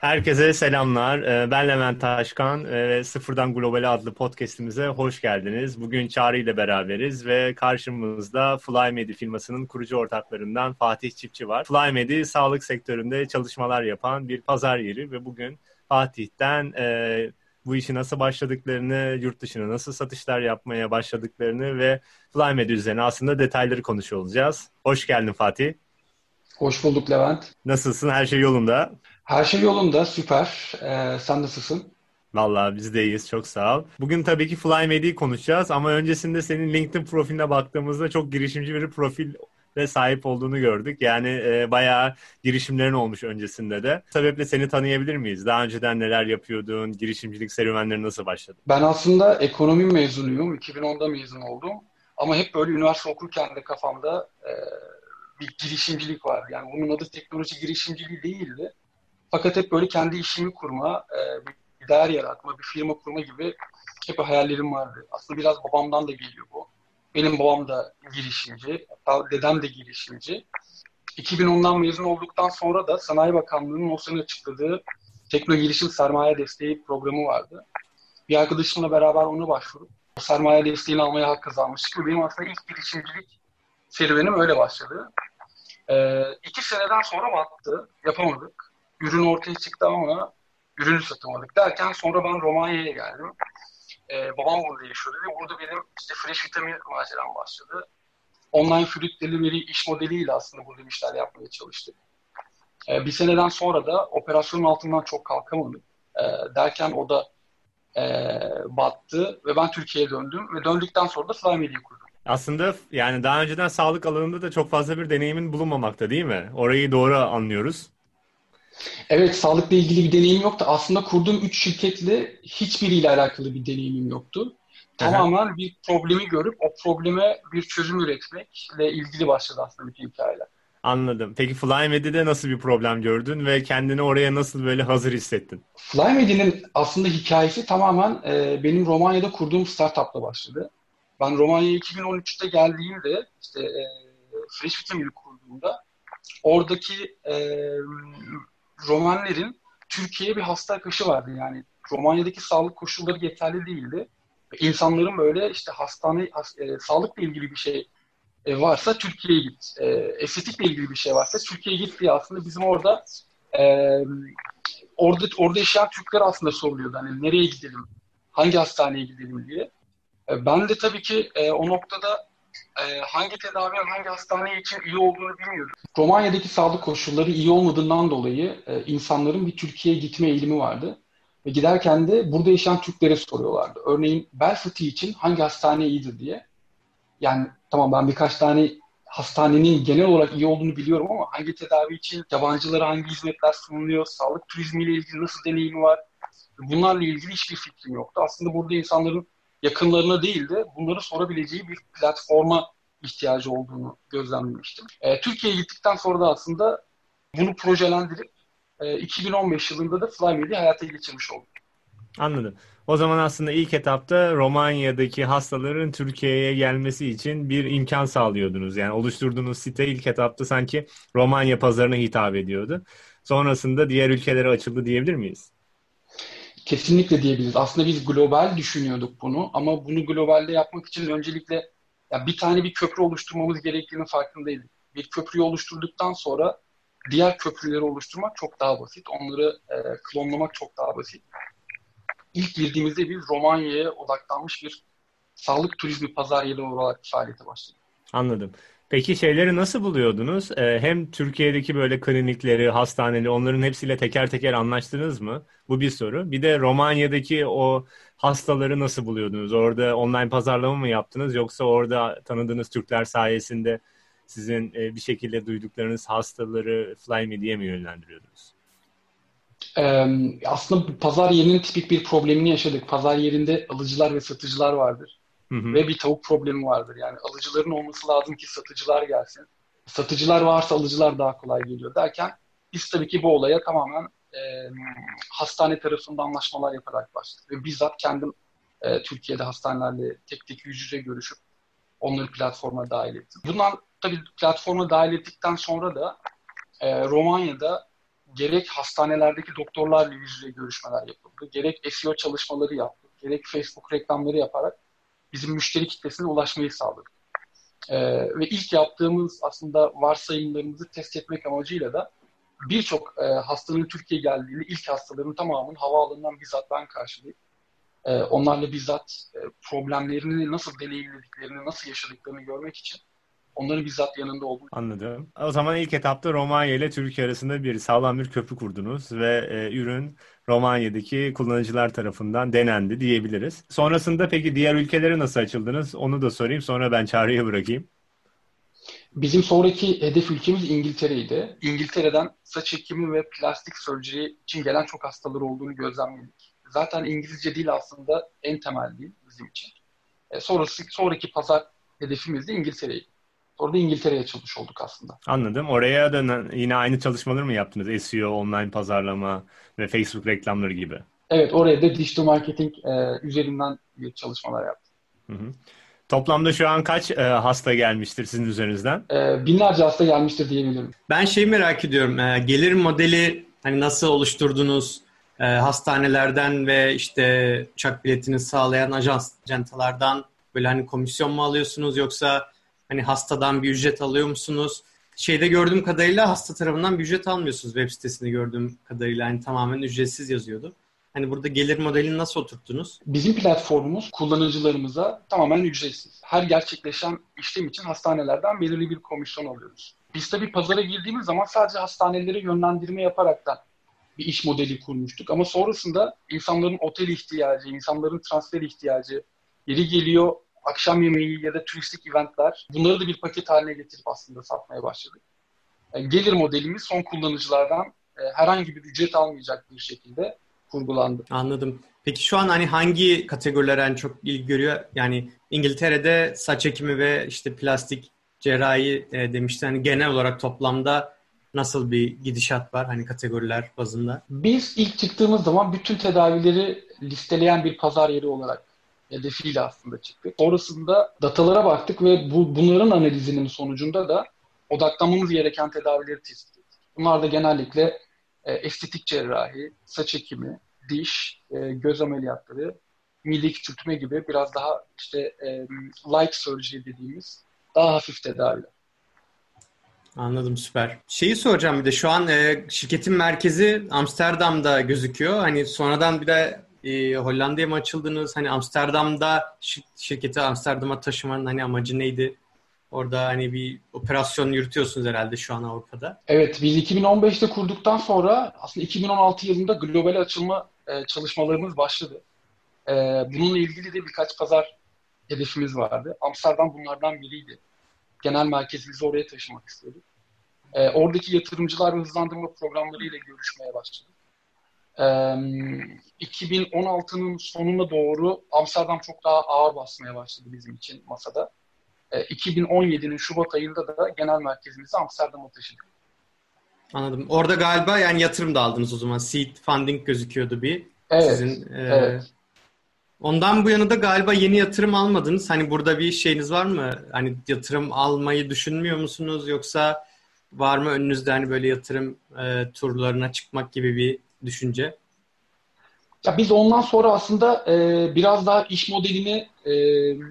Herkese selamlar. Ee, ben Levent Taşkan ee, ve Sıfırdan Global adlı podcastimize hoş geldiniz. Bugün Çağrı ile beraberiz ve karşımızda FlyMedi firmasının kurucu ortaklarından Fatih Çiftçi var. FlyMedi sağlık sektöründe çalışmalar yapan bir pazar yeri ve bugün Fatih'ten e, bu işi nasıl başladıklarını, yurt dışına nasıl satışlar yapmaya başladıklarını ve FlyMedi üzerine aslında detayları konuşuyor olacağız. Hoş geldin Fatih. Hoş bulduk Levent. Nasılsın? Her şey yolunda? Her şey yolunda, süper. Ee, sen nasılsın? Vallahi biz de iyiyiz, çok sağ ol. Bugün tabii ki FlyMedi'yi konuşacağız ama öncesinde senin LinkedIn profiline baktığımızda çok girişimci bir profil ve sahip olduğunu gördük. Yani e, bayağı girişimlerin olmuş öncesinde de. Sebeple seni tanıyabilir miyiz? Daha önceden neler yapıyordun? Girişimcilik serüvenleri nasıl başladı? Ben aslında ekonomi mezunuyum. 2010'da mezun oldum. Ama hep böyle üniversite okurken de kafamda e, bir girişimcilik var. Yani bunun adı teknoloji girişimciliği değildi. Fakat hep böyle kendi işimi kurma, e, bir değer yaratma, bir firma kurma gibi hep hayallerim vardı. Aslında biraz babamdan da geliyor bu. Benim babam da girişimci, dedem de girişimci. 2010'dan mezun olduktan sonra da Sanayi Bakanlığı'nın o sene açıkladığı Tekno Girişim Sermaye Desteği programı vardı. Bir arkadaşımla beraber onu başvurup o sermaye desteğini almaya hak kazanmıştık ve benim aslında ilk girişimcilik serüvenim öyle başladı. Ee, iki seneden sonra battı, yapamadık. Ürün ortaya çıktı ama ürünü satamadık derken sonra ben Romanya'ya geldim. Ee, babam burada yaşıyordu ve burada benim işte fresh vitamin maceram başladı. Online fruit delivery iş modeliyle aslında burada işler yapmaya çalıştık. Ee, bir seneden sonra da operasyonun altından çok kalkamadık. Ee, derken o da e, battı ve ben Türkiye'ye döndüm ve döndükten sonra da Fly kurdum. Aslında yani daha önceden sağlık alanında da çok fazla bir deneyimin bulunmamakta değil mi? Orayı doğru anlıyoruz. Evet, sağlıkla ilgili bir deneyim yoktu. Aslında kurduğum üç şirketle hiçbiriyle alakalı bir deneyimim yoktu. Tamamen bir problemi görüp o probleme bir çözüm üretmekle ilgili başladı aslında bütün hikayeler. Anladım. Peki FlyMedi'de nasıl bir problem gördün ve kendini oraya nasıl böyle hazır hissettin? FlyMedi'nin aslında hikayesi tamamen e, benim Romanya'da kurduğum startupla başladı. Ben Romanya'ya 2013'te geldiğimde işte e, Fresh Vitamin'i kurduğumda oradaki e, Romanlerin Türkiye'ye bir hasta akışı vardı yani. Romanya'daki sağlık koşulları yeterli değildi. İnsanların böyle işte hastane, e, sağlıkla ilgili bir şey e, varsa Türkiye'ye git. E, estetikle ilgili bir şey varsa Türkiye'ye git diye aslında bizim orada e, orada orada yaşayan Türkler aslında soruluyordu. Hani nereye gidelim, hangi hastaneye gidelim diye. E, ben de tabii ki e, o noktada e, hangi tedavinin hangi hastane için iyi olduğunu bilmiyorum. Romanya'daki sağlık koşulları iyi olmadığından dolayı e, insanların bir Türkiye'ye gitme eğilimi vardı. Ve giderken de burada yaşayan Türklere soruyorlardı. Örneğin bel fıtığı için hangi hastane iyidir diye. Yani tamam ben birkaç tane hastanenin genel olarak iyi olduğunu biliyorum ama hangi tedavi için, yabancılara hangi hizmetler sunuluyor, sağlık turizmiyle ilgili nasıl deneyimi var, bunlarla ilgili hiçbir fikrim yoktu. Aslında burada insanların yakınlarına değil de bunları sorabileceği bir platforma ihtiyacı olduğunu gözlemlemiştim. E, Türkiye'ye gittikten sonra da aslında bunu projelendirip e, 2015 yılında da FlyMedi'yi hayata geçirmiş olduk. Anladım. O zaman aslında ilk etapta Romanya'daki hastaların Türkiye'ye gelmesi için bir imkan sağlıyordunuz. Yani oluşturduğunuz site ilk etapta sanki Romanya pazarına hitap ediyordu. Sonrasında diğer ülkelere açıldı diyebilir miyiz? Kesinlikle diyebiliriz. Aslında biz global düşünüyorduk bunu ama bunu globalde yapmak için öncelikle ya bir tane bir köprü oluşturmamız gerektiğini farkındaydık. Bir köprüyü oluşturduktan sonra diğer köprüleri oluşturmak çok daha basit. Onları e, klonlamak çok daha basit. İlk girdiğimizde biz Romanya'ya odaklanmış bir sağlık turizmi pazar yeri olarak faaliyete başladık. Anladım. Peki şeyleri nasıl buluyordunuz? Ee, hem Türkiye'deki böyle klinikleri, hastaneleri onların hepsiyle teker teker anlaştınız mı? Bu bir soru. Bir de Romanya'daki o hastaları nasıl buluyordunuz? Orada online pazarlama mı yaptınız yoksa orada tanıdığınız Türkler sayesinde sizin e, bir şekilde duyduklarınız hastaları Fly diye mi yönlendiriyordunuz? Ee, aslında pazar yerinin tipik bir problemini yaşadık. Pazar yerinde alıcılar ve satıcılar vardır. Hı. Ve bir tavuk problemi vardır. Yani alıcıların olması lazım ki satıcılar gelsin. Satıcılar varsa alıcılar daha kolay geliyor derken biz tabii ki bu olaya tamamen e, hastane tarafında anlaşmalar yaparak başladık. Ve bizzat kendim e, Türkiye'de hastanelerle tek tek yüz yüze görüşüp onları platforma dahil ettim. Bundan tabii platforma dahil ettikten sonra da e, Romanya'da gerek hastanelerdeki doktorlarla yüz yüze görüşmeler yapıldı, gerek SEO çalışmaları yaptık, gerek Facebook reklamları yaparak bizim müşteri kitlesine ulaşmayı sağladık. Ee, ve ilk yaptığımız aslında varsayımlarımızı test etmek amacıyla da birçok e, hastanın Türkiye geldiğinde ilk hastaların tamamını havaalanından bizzat ben karşılayıp e, onlarla bizzat e, problemlerini nasıl deneyimlediklerini, nasıl yaşadıklarını görmek için onların bizzat yanında olduğunu. Anladım. O zaman ilk etapta Romanya ile Türkiye arasında bir sağlam bir köprü kurdunuz ve e, ürün Romanya'daki kullanıcılar tarafından denendi diyebiliriz. Sonrasında peki diğer ülkelere nasıl açıldınız? Onu da sorayım sonra ben çağrıya bırakayım. Bizim sonraki hedef ülkemiz İngiltere'ydi. İngiltere'den saç ekimi ve plastik surgery için gelen çok hastalar olduğunu gözlemledik. Zaten İngilizce dil aslında en temel dil bizim için. E, sonrası, sonraki pazar hedefimiz de İngiltere'ydi. Orada İngiltere'ye çalışmış olduk aslında. Anladım. Oraya da yine aynı çalışmaları mı yaptınız? SEO, online pazarlama ve Facebook reklamları gibi. Evet, oraya da digital marketing e, üzerinden çalışmalar yaptık. Hı hı. Toplamda şu an kaç e, hasta gelmiştir sizin üzerinizden? E, binlerce hasta gelmiştir diyebilirim. Ben şeyi merak ediyorum. E, gelir modeli hani nasıl oluşturdunuz? E, hastanelerden ve işte uçak biletini sağlayan ajans, ajantalardan böyle hani komisyon mu alıyorsunuz yoksa hani hastadan bir ücret alıyor musunuz? Şeyde gördüğüm kadarıyla hasta tarafından bir ücret almıyorsunuz web sitesinde gördüğüm kadarıyla. Hani tamamen ücretsiz yazıyordu. Hani burada gelir modelini nasıl oturttunuz? Bizim platformumuz kullanıcılarımıza tamamen ücretsiz. Her gerçekleşen işlem için hastanelerden belirli bir komisyon alıyoruz. Biz tabii pazara girdiğimiz zaman sadece hastanelere yönlendirme yaparaktan bir iş modeli kurmuştuk. Ama sonrasında insanların otel ihtiyacı, insanların transfer ihtiyacı, yeri geliyor akşam yemeği ya da turistik eventler bunları da bir paket haline getirip aslında satmaya başladık. Yani gelir modelimiz son kullanıcılardan e, herhangi bir ücret almayacak bir şekilde kurgulandı. Anladım. Peki şu an hani hangi kategoriler en çok ilgi görüyor? Yani İngiltere'de saç ekimi ve işte plastik cerrahi e, demişti. Hani genel olarak toplamda nasıl bir gidişat var hani kategoriler bazında? Biz ilk çıktığımız zaman bütün tedavileri listeleyen bir pazar yeri olarak hedefiyle aslında çıktık. Sonrasında datalara baktık ve bu, bunların analizinin sonucunda da odaklanmamız gereken tedavileri tespit ettik. Bunlar da genellikle e, estetik cerrahi, saç ekimi, diş, e, göz ameliyatları, mide küçültme gibi biraz daha işte e, light surgery dediğimiz daha hafif tedaviler. Anladım süper. Şeyi soracağım bir de şu an e, şirketin merkezi Amsterdam'da gözüküyor. Hani sonradan bir de e, Hollanda'ya mı açıldınız? Hani Amsterdam'da şirketi Amsterdam'a taşımanın hani amacı neydi? Orada hani bir operasyon yürütüyorsunuz herhalde şu an Avrupa'da. Evet, biz 2015'te kurduktan sonra aslında 2016 yılında global açılma e, çalışmalarımız başladı. E, bununla ilgili de birkaç pazar hedefimiz vardı. Amsterdam bunlardan biriydi. Genel merkezimizi oraya taşımak istiyorduk. E, oradaki yatırımcılar hızlandırma programlarıyla görüşmeye başladık. 2016'nın sonuna doğru Amsterdam çok daha ağır basmaya başladı bizim için masada. 2017'nin Şubat ayında da genel merkezimizi Amsterdam'a taşıdık. Anladım. Orada galiba yani yatırım da aldınız o zaman. Seed funding gözüküyordu bir. Evet. Sizin, e, evet. Ondan bu yana da galiba yeni yatırım almadınız. Hani burada bir şeyiniz var mı? Hani yatırım almayı düşünmüyor musunuz? Yoksa var mı önünüzde hani böyle yatırım e, turlarına çıkmak gibi bir düşünce? Ya biz ondan sonra aslında e, biraz daha iş modelini e,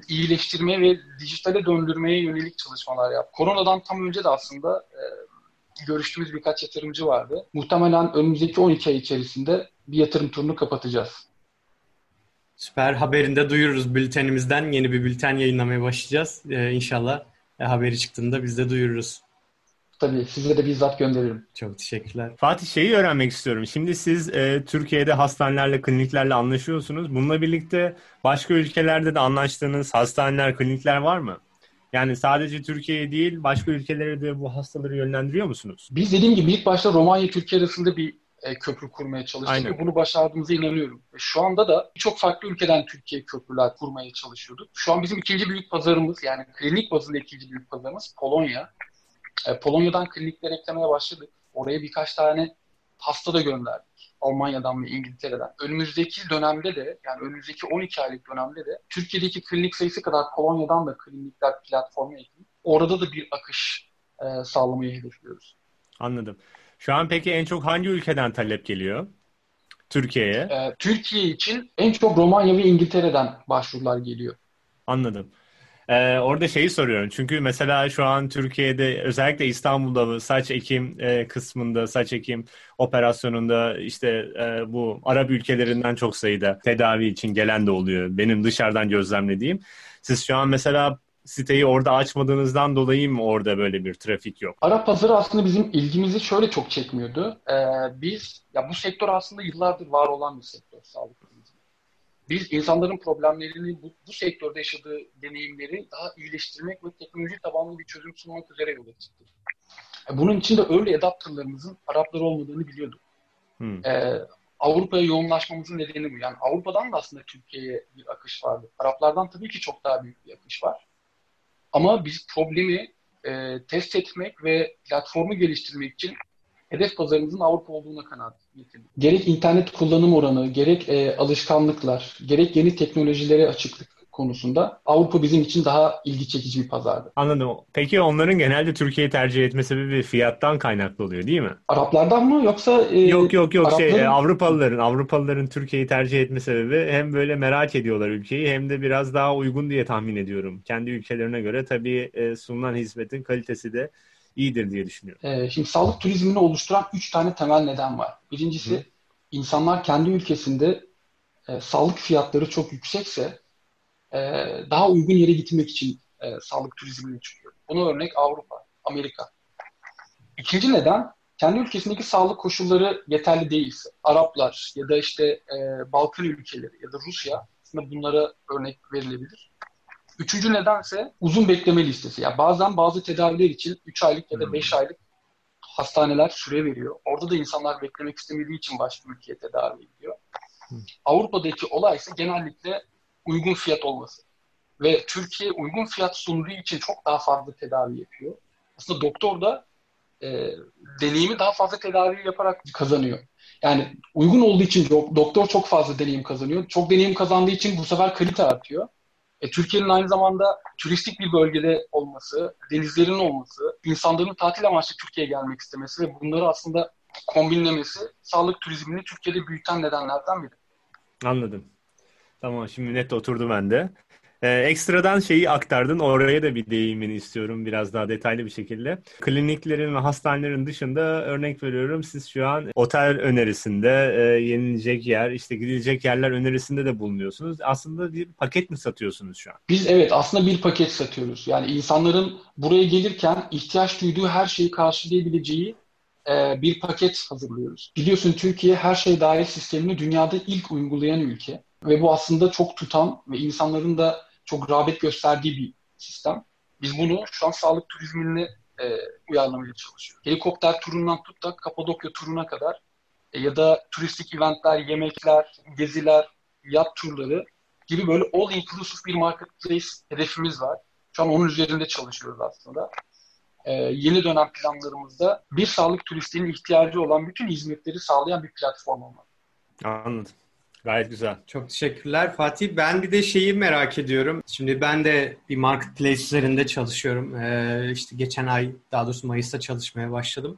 iyileştirmeye ve dijitale döndürmeye yönelik çalışmalar yaptık. Koronadan tam önce de aslında e, görüştüğümüz birkaç yatırımcı vardı. Muhtemelen önümüzdeki 12 ay içerisinde bir yatırım turunu kapatacağız. Süper. Haberinde duyururuz bültenimizden. Yeni bir bülten yayınlamaya başlayacağız. Ee, inşallah e, haberi çıktığında biz de duyururuz. Tabii size de bizzat gönderirim. Çok teşekkürler. Fatih şeyi öğrenmek istiyorum. Şimdi siz e, Türkiye'de hastanelerle, kliniklerle anlaşıyorsunuz. Bununla birlikte başka ülkelerde de anlaştığınız hastaneler, klinikler var mı? Yani sadece Türkiye'ye değil başka ülkelere de bu hastaları yönlendiriyor musunuz? Biz dediğim gibi ilk başta Romanya Türkiye arasında bir e, köprü kurmaya çalıştık Aynen. ve bunu başardığımıza inanıyorum. Ve şu anda da çok farklı ülkeden Türkiye köprüler kurmaya çalışıyorduk. Şu an bizim ikinci büyük pazarımız yani klinik bazında ikinci büyük pazarımız Polonya. E, Polonya'dan klinikler eklemeye başladık. Oraya birkaç tane hasta da gönderdik. Almanya'dan ve İngiltere'den. Önümüzdeki dönemde de yani önümüzdeki 12 aylık dönemde de Türkiye'deki klinik sayısı kadar Polonya'dan da klinikler platformu ekleyip orada da bir akış e, sağlamayı hedefliyoruz. Anladım. Şu an peki en çok hangi ülkeden talep geliyor? Türkiye'ye. Ee, Türkiye için en çok Romanya ve İngiltere'den başvurular geliyor. Anladım. Ee, orada şeyi soruyorum. Çünkü mesela şu an Türkiye'de özellikle İstanbul'da saç ekim e, kısmında, saç ekim operasyonunda işte e, bu Arap ülkelerinden çok sayıda tedavi için gelen de oluyor. Benim dışarıdan gözlemlediğim. Siz şu an mesela siteyi orada açmadığınızdan dolayı mı orada böyle bir trafik yok? Arap pazarı aslında bizim ilgimizi şöyle çok çekmiyordu. Ee, biz, ya bu sektör aslında yıllardır var olan bir sektör, sağlık. Biz insanların problemlerini, bu, bu sektörde yaşadığı deneyimleri daha iyileştirmek ve teknoloji tabanlı bir çözüm sunmak üzere yola çıktık. Ee, bunun için de öyle adaptörlerimizin Araplar olmadığını biliyorduk. Hmm. Ee, Avrupa'ya yoğunlaşmamızın nedeni bu. Yani Avrupa'dan da aslında Türkiye'ye bir akış vardı. Araplardan tabii ki çok daha büyük bir akış var. Ama biz problemi e, test etmek ve platformu geliştirmek için hedef pazarımızın Avrupa olduğuna kanaat getirdik. Gerek internet kullanım oranı, gerek e, alışkanlıklar, gerek yeni teknolojilere açıklık konusunda Avrupa bizim için daha ilgi çekici bir pazardı. Anladım. Peki onların genelde Türkiye'yi tercih etme sebebi fiyattan kaynaklı oluyor değil mi? Araplardan mı yoksa e, Yok yok yok şey, Arapların... şey Avrupalıların Avrupalıların Türkiye'yi tercih etme sebebi hem böyle merak ediyorlar ülkeyi hem de biraz daha uygun diye tahmin ediyorum. Kendi ülkelerine göre tabii e, sunulan hizmetin kalitesi de iyidir diye düşünüyorum. Ee, şimdi sağlık turizmini oluşturan üç tane temel neden var. Birincisi Hı. insanlar kendi ülkesinde e, sağlık fiyatları çok yüksekse e, daha uygun yere gitmek için e, sağlık turizmine çıkıyor. Buna örnek Avrupa, Amerika. İkinci neden kendi ülkesindeki sağlık koşulları yeterli değilse, Araplar ya da işte e, Balkan ülkeleri ya da Rusya aslında bunlara örnek verilebilir. Üçüncü nedense uzun bekleme listesi. Yani bazen bazı tedaviler için 3 aylık ya da 5 hmm. aylık hastaneler süre veriyor. Orada da insanlar beklemek istemediği için başka ülkeye tedavi ediyor. Hmm. Avrupa'daki olay ise genellikle uygun fiyat olması. Ve Türkiye uygun fiyat sunduğu için çok daha fazla tedavi yapıyor. Aslında doktor da e, deneyimi daha fazla tedavi yaparak kazanıyor. Yani uygun olduğu için doktor çok fazla deneyim kazanıyor. Çok deneyim kazandığı için bu sefer kalite artıyor. E, Türkiye'nin aynı zamanda turistik bir bölgede olması, denizlerin olması, insanların tatil amaçlı Türkiye'ye gelmek istemesi ve bunları aslında kombinlemesi sağlık turizmini Türkiye'de büyüten nedenlerden biri. Anladım. Tamam şimdi net oturdu bende. Ee, ekstradan şeyi aktardın. Oraya da bir değinmeni istiyorum biraz daha detaylı bir şekilde. Kliniklerin ve hastanelerin dışında örnek veriyorum siz şu an otel önerisinde e, yenilecek yer, işte gidilecek yerler önerisinde de bulunuyorsunuz. Aslında bir paket mi satıyorsunuz şu an? Biz evet aslında bir paket satıyoruz. Yani insanların buraya gelirken ihtiyaç duyduğu her şeyi karşılayabileceği e, bir paket hazırlıyoruz. Biliyorsun Türkiye her şey dahil sistemini dünyada ilk uygulayan ülke. Ve bu aslında çok tutan ve insanların da çok rağbet gösterdiği bir sistem. Biz bunu şu an sağlık turizmine e, uyarlamaya çalışıyoruz. Helikopter turundan tut da Kapadokya turuna kadar e, ya da turistik eventler, yemekler, geziler, yat turları gibi böyle all inclusive bir marketplace hedefimiz var. Şu an onun üzerinde çalışıyoruz aslında. Ee, yeni dönem planlarımızda bir sağlık turistinin ihtiyacı olan bütün hizmetleri sağlayan bir platform olmak. Anladım. Gayet güzel. Çok teşekkürler Fatih. Ben bir de şeyi merak ediyorum. Şimdi ben de bir marketplace üzerinde çalışıyorum. Ee, işte geçen ay daha doğrusu Mayıs'ta çalışmaya başladım.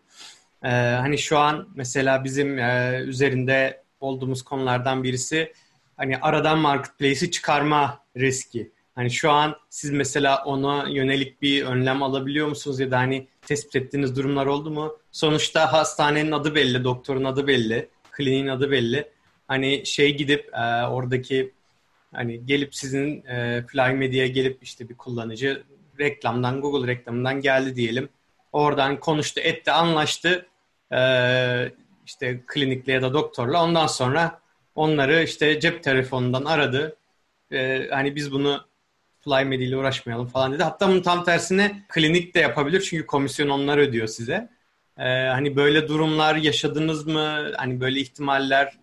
Ee, hani şu an mesela bizim e, üzerinde olduğumuz konulardan birisi hani aradan marketplace'i çıkarma riski. Hani şu an siz mesela ona yönelik bir önlem alabiliyor musunuz ya da hani tespit ettiğiniz durumlar oldu mu? Sonuçta hastanenin adı belli, doktorun adı belli, kliniğin adı belli hani şey gidip e, oradaki hani gelip sizin e, Fly Media'ya gelip işte bir kullanıcı reklamdan Google reklamından geldi diyelim. Oradan konuştu, etti, anlaştı. E, işte klinikle ya da doktorla. Ondan sonra onları işte cep telefonundan aradı. E, hani biz bunu Fly Media ile uğraşmayalım falan dedi. Hatta bunun tam tersine klinik de yapabilir çünkü komisyon onlar ödüyor size. Ee, hani böyle durumlar yaşadınız mı? Hani böyle ihtimaller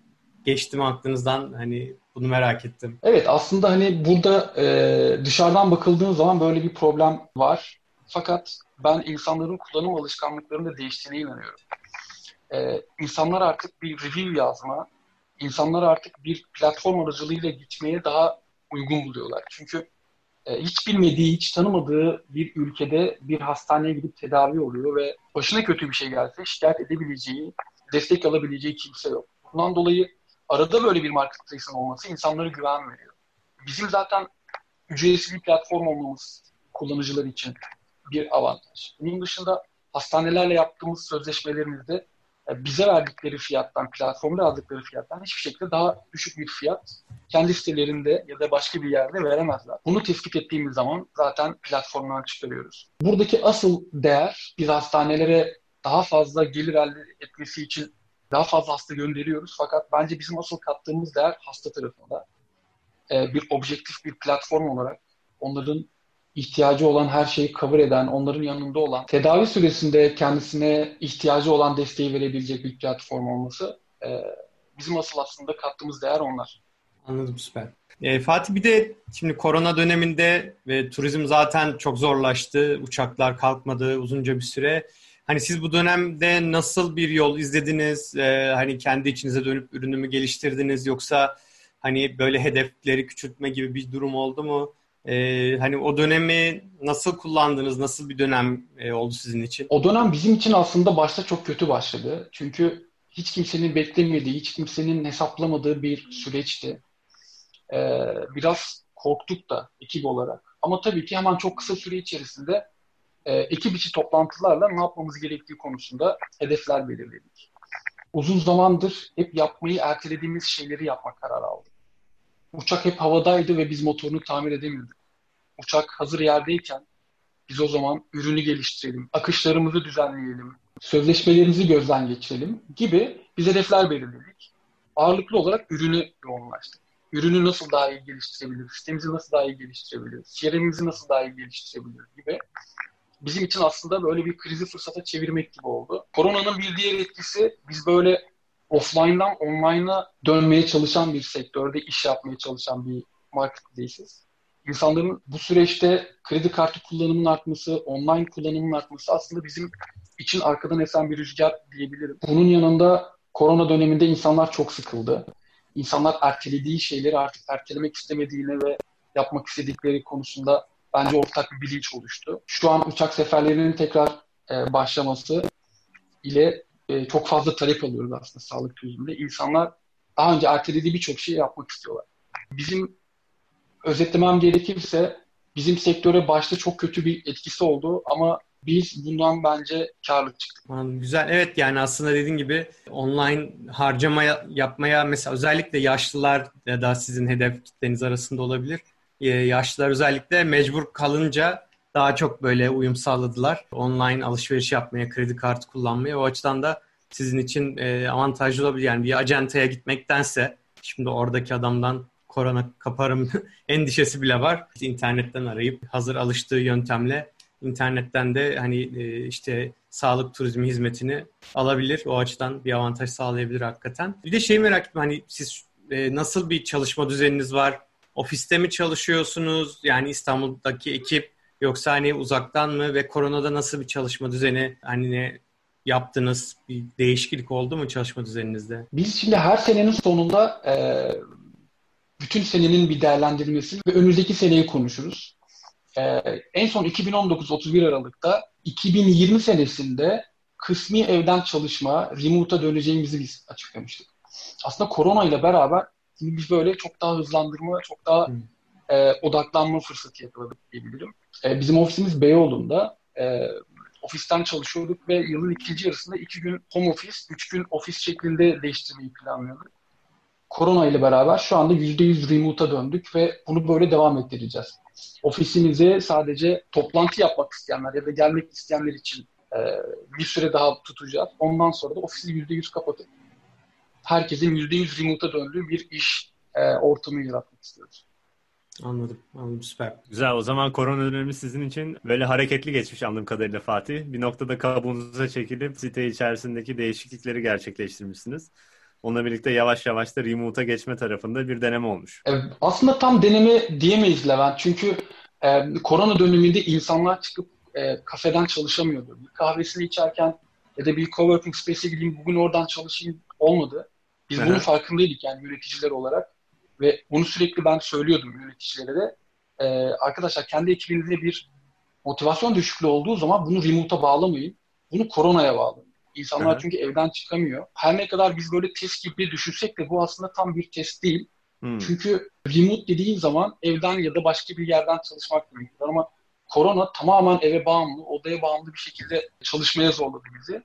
geçti mi aklınızdan? Hani bunu merak ettim. Evet aslında hani burada e, dışarıdan bakıldığın zaman böyle bir problem var. Fakat ben insanların kullanım alışkanlıklarını da değiştiğine inanıyorum. E, insanlar artık bir review yazma, insanlar artık bir platform aracılığıyla gitmeye daha uygun buluyorlar. Çünkü e, hiç bilmediği, hiç tanımadığı bir ülkede bir hastaneye gidip tedavi oluyor ve başına kötü bir şey gelse şikayet edebileceği, destek alabileceği kimse yok. Bundan dolayı arada böyle bir marketplace'in olması insanlara güven veriyor. Bizim zaten ücretsiz bir platform olmamız kullanıcılar için bir avantaj. Bunun dışında hastanelerle yaptığımız sözleşmelerimizde e, bize verdikleri fiyattan, platformda aldıkları fiyattan hiçbir şekilde daha düşük bir fiyat kendi sitelerinde ya da başka bir yerde veremezler. Bunu tespit ettiğimiz zaman zaten platformdan çıkarıyoruz. Buradaki asıl değer biz hastanelere daha fazla gelir elde etmesi için daha fazla hasta gönderiyoruz. Fakat bence bizim asıl kattığımız değer hasta tarafında. Ee, bir objektif bir platform olarak onların ihtiyacı olan her şeyi cover eden, onların yanında olan, tedavi süresinde kendisine ihtiyacı olan desteği verebilecek bir platform olması e, bizim asıl aslında kattığımız değer onlar. Anladım süper. E, Fatih bir de şimdi korona döneminde ve turizm zaten çok zorlaştı. Uçaklar kalkmadı uzunca bir süre. Hani siz bu dönemde nasıl bir yol izlediniz? E, hani kendi içinize dönüp ürünümü geliştirdiniz yoksa hani böyle hedefleri küçültme gibi bir durum oldu mu? Ee, hani o dönemi nasıl kullandınız? Nasıl bir dönem e, oldu sizin için? O dönem bizim için aslında başta çok kötü başladı. Çünkü hiç kimsenin beklemediği, hiç kimsenin hesaplamadığı bir süreçti. Ee, biraz korktuk da ekip olarak. Ama tabii ki hemen çok kısa süre içerisinde e, ekip içi toplantılarla ne yapmamız gerektiği konusunda hedefler belirledik. Uzun zamandır hep yapmayı ertelediğimiz şeyleri yapmak kararı aldık. Uçak hep havadaydı ve biz motorunu tamir edemiyorduk. Uçak hazır yerdeyken biz o zaman ürünü geliştirelim, akışlarımızı düzenleyelim, sözleşmelerimizi gözden geçirelim gibi biz hedefler belirledik. Ağırlıklı olarak ürünü yoğunlaştık. Ürünü nasıl daha iyi geliştirebiliriz, sistemimizi nasıl daha iyi geliştirebiliriz, CRM'imizi nasıl daha iyi geliştirebiliriz gibi bizim için aslında böyle bir krizi fırsata çevirmek gibi oldu. Koronanın bir diğer etkisi biz böyle offline'dan online'a dönmeye çalışan bir sektörde iş yapmaya çalışan bir marketplace'iz. İnsanların bu süreçte kredi kartı kullanımının artması, online kullanımının artması aslında bizim için arkadan esen bir rüzgar diyebilirim. Bunun yanında korona döneminde insanlar çok sıkıldı. İnsanlar ertelediği şeyleri artık ertelemek istemediğine ve yapmak istedikleri konusunda bence ortak bir bilinç oluştu. Şu an uçak seferlerinin tekrar e, başlaması ile e, çok fazla talep alıyoruz aslında sağlık turizminde. İnsanlar daha önce ertelediği birçok şey yapmak istiyorlar. Bizim özetlemem gerekirse bizim sektöre başta çok kötü bir etkisi oldu ama biz bundan bence karlı çıktık. Güzel. Evet yani aslında dediğin gibi online harcama yapmaya mesela özellikle yaşlılar ya da sizin hedef kitleniz arasında olabilir. Ee, yaşlılar özellikle mecbur kalınca daha çok böyle uyum sağladılar. Online alışveriş yapmaya, kredi kartı kullanmaya. O açıdan da sizin için e, avantajlı olabilir. Yani bir acentaya gitmektense şimdi oradaki adamdan korona kaparım endişesi bile var. İnternetten arayıp hazır alıştığı yöntemle internetten de hani e, işte sağlık turizmi hizmetini alabilir. O açıdan bir avantaj sağlayabilir hakikaten. Bir de şey merak ettim hani siz e, nasıl bir çalışma düzeniniz var? Ofiste mi çalışıyorsunuz? Yani İstanbul'daki ekip Yoksa hani uzaktan mı ve koronada nasıl bir çalışma düzeni hani ne yaptınız? Bir değişiklik oldu mu çalışma düzeninizde? Biz şimdi her senenin sonunda e, bütün senenin bir değerlendirilmesi ve önümüzdeki seneyi konuşuruz. E, en son 2019-31 Aralık'ta 2020 senesinde kısmi evden çalışma, remote'a döneceğimizi biz açıklamıştık. Aslında korona ile beraber biz böyle çok daha hızlandırma, çok daha hmm. e, odaklanma fırsatı yakaladık diyebilirim. E, bizim ofisimiz Beyoğlu'nda. E, ofisten çalışıyorduk ve yılın ikinci yarısında iki gün home office, üç gün ofis şeklinde değiştirmeyi planlıyorduk. Korona ile beraber şu anda %100 remote'a döndük ve bunu böyle devam ettireceğiz. Ofisimizi sadece toplantı yapmak isteyenler ya da gelmek isteyenler için e, bir süre daha tutacağız. Ondan sonra da ofisi %100 kapatıp herkesin %100 remote'a döndüğü bir iş e, ortamı yaratmak istiyoruz. Anladım. Anladım. Süper. Güzel. O zaman korona dönemi sizin için böyle hareketli geçmiş anladığım kadarıyla Fatih. Bir noktada kabuğunuza çekilip site içerisindeki değişiklikleri gerçekleştirmişsiniz. Onunla birlikte yavaş yavaş da remote'a geçme tarafında bir deneme olmuş. Aslında tam deneme diyemeyiz Levent. Çünkü e, korona döneminde insanlar çıkıp e, kafeden çalışamıyordu. Bir kahvesini içerken ya da bir coworking space'e gideyim bugün oradan çalışayım olmadı. Biz Aha. bunun farkındaydık yani yöneticiler olarak. Ve bunu sürekli ben söylüyordum yöneticilere de. e, arkadaşlar kendi ekibinizde bir motivasyon düşüklüğü olduğu zaman bunu remote'a bağlamayın. Bunu koronaya bağlayın. İnsanlar Hı hı. çünkü evden çıkamıyor. Her ne kadar biz böyle test gibi düşünsek de bu aslında tam bir test değil. Hmm. Çünkü remote dediğin zaman evden ya da başka bir yerden çalışmak demektir. Ama korona tamamen eve bağımlı, odaya bağımlı bir şekilde çalışmaya zorladı bizi.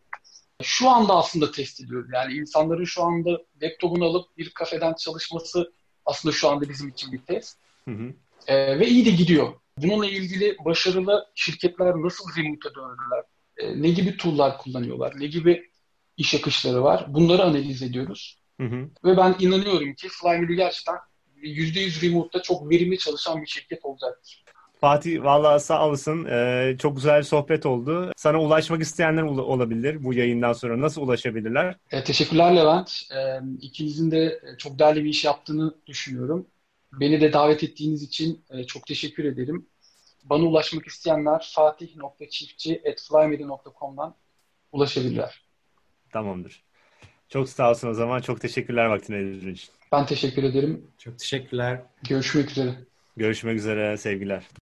Şu anda aslında test ediyoruz. Yani insanların şu anda laptopunu alıp bir kafeden çalışması aslında şu anda bizim için bir test. Hı hı. Ee, ve iyi de gidiyor. Bununla ilgili başarılı şirketler nasıl remote'a döndüler? Ee, ne gibi tool'lar kullanıyorlar? Ne gibi iş akışları var? Bunları analiz ediyoruz. Hı hı. Ve ben inanıyorum ki Flyme'de gerçekten %100 remote'da çok verimli çalışan bir şirket olacaktır. Fatih vallahi sağ olasın. Ee, çok güzel bir sohbet oldu. Sana ulaşmak isteyenler ol- olabilir bu yayından sonra. Nasıl ulaşabilirler? E, teşekkürler Levent. E, ikinizin de çok değerli bir iş yaptığını düşünüyorum. Beni de davet ettiğiniz için e, çok teşekkür ederim. Bana ulaşmak isteyenler fatih.çiftçi.flymedi.com'dan ulaşabilirler. Tamamdır. Çok sağ olsun o zaman. Çok teşekkürler vaktini ayırdığın için. Ben teşekkür ederim. Çok teşekkürler. Görüşmek üzere. Görüşmek üzere. Sevgiler.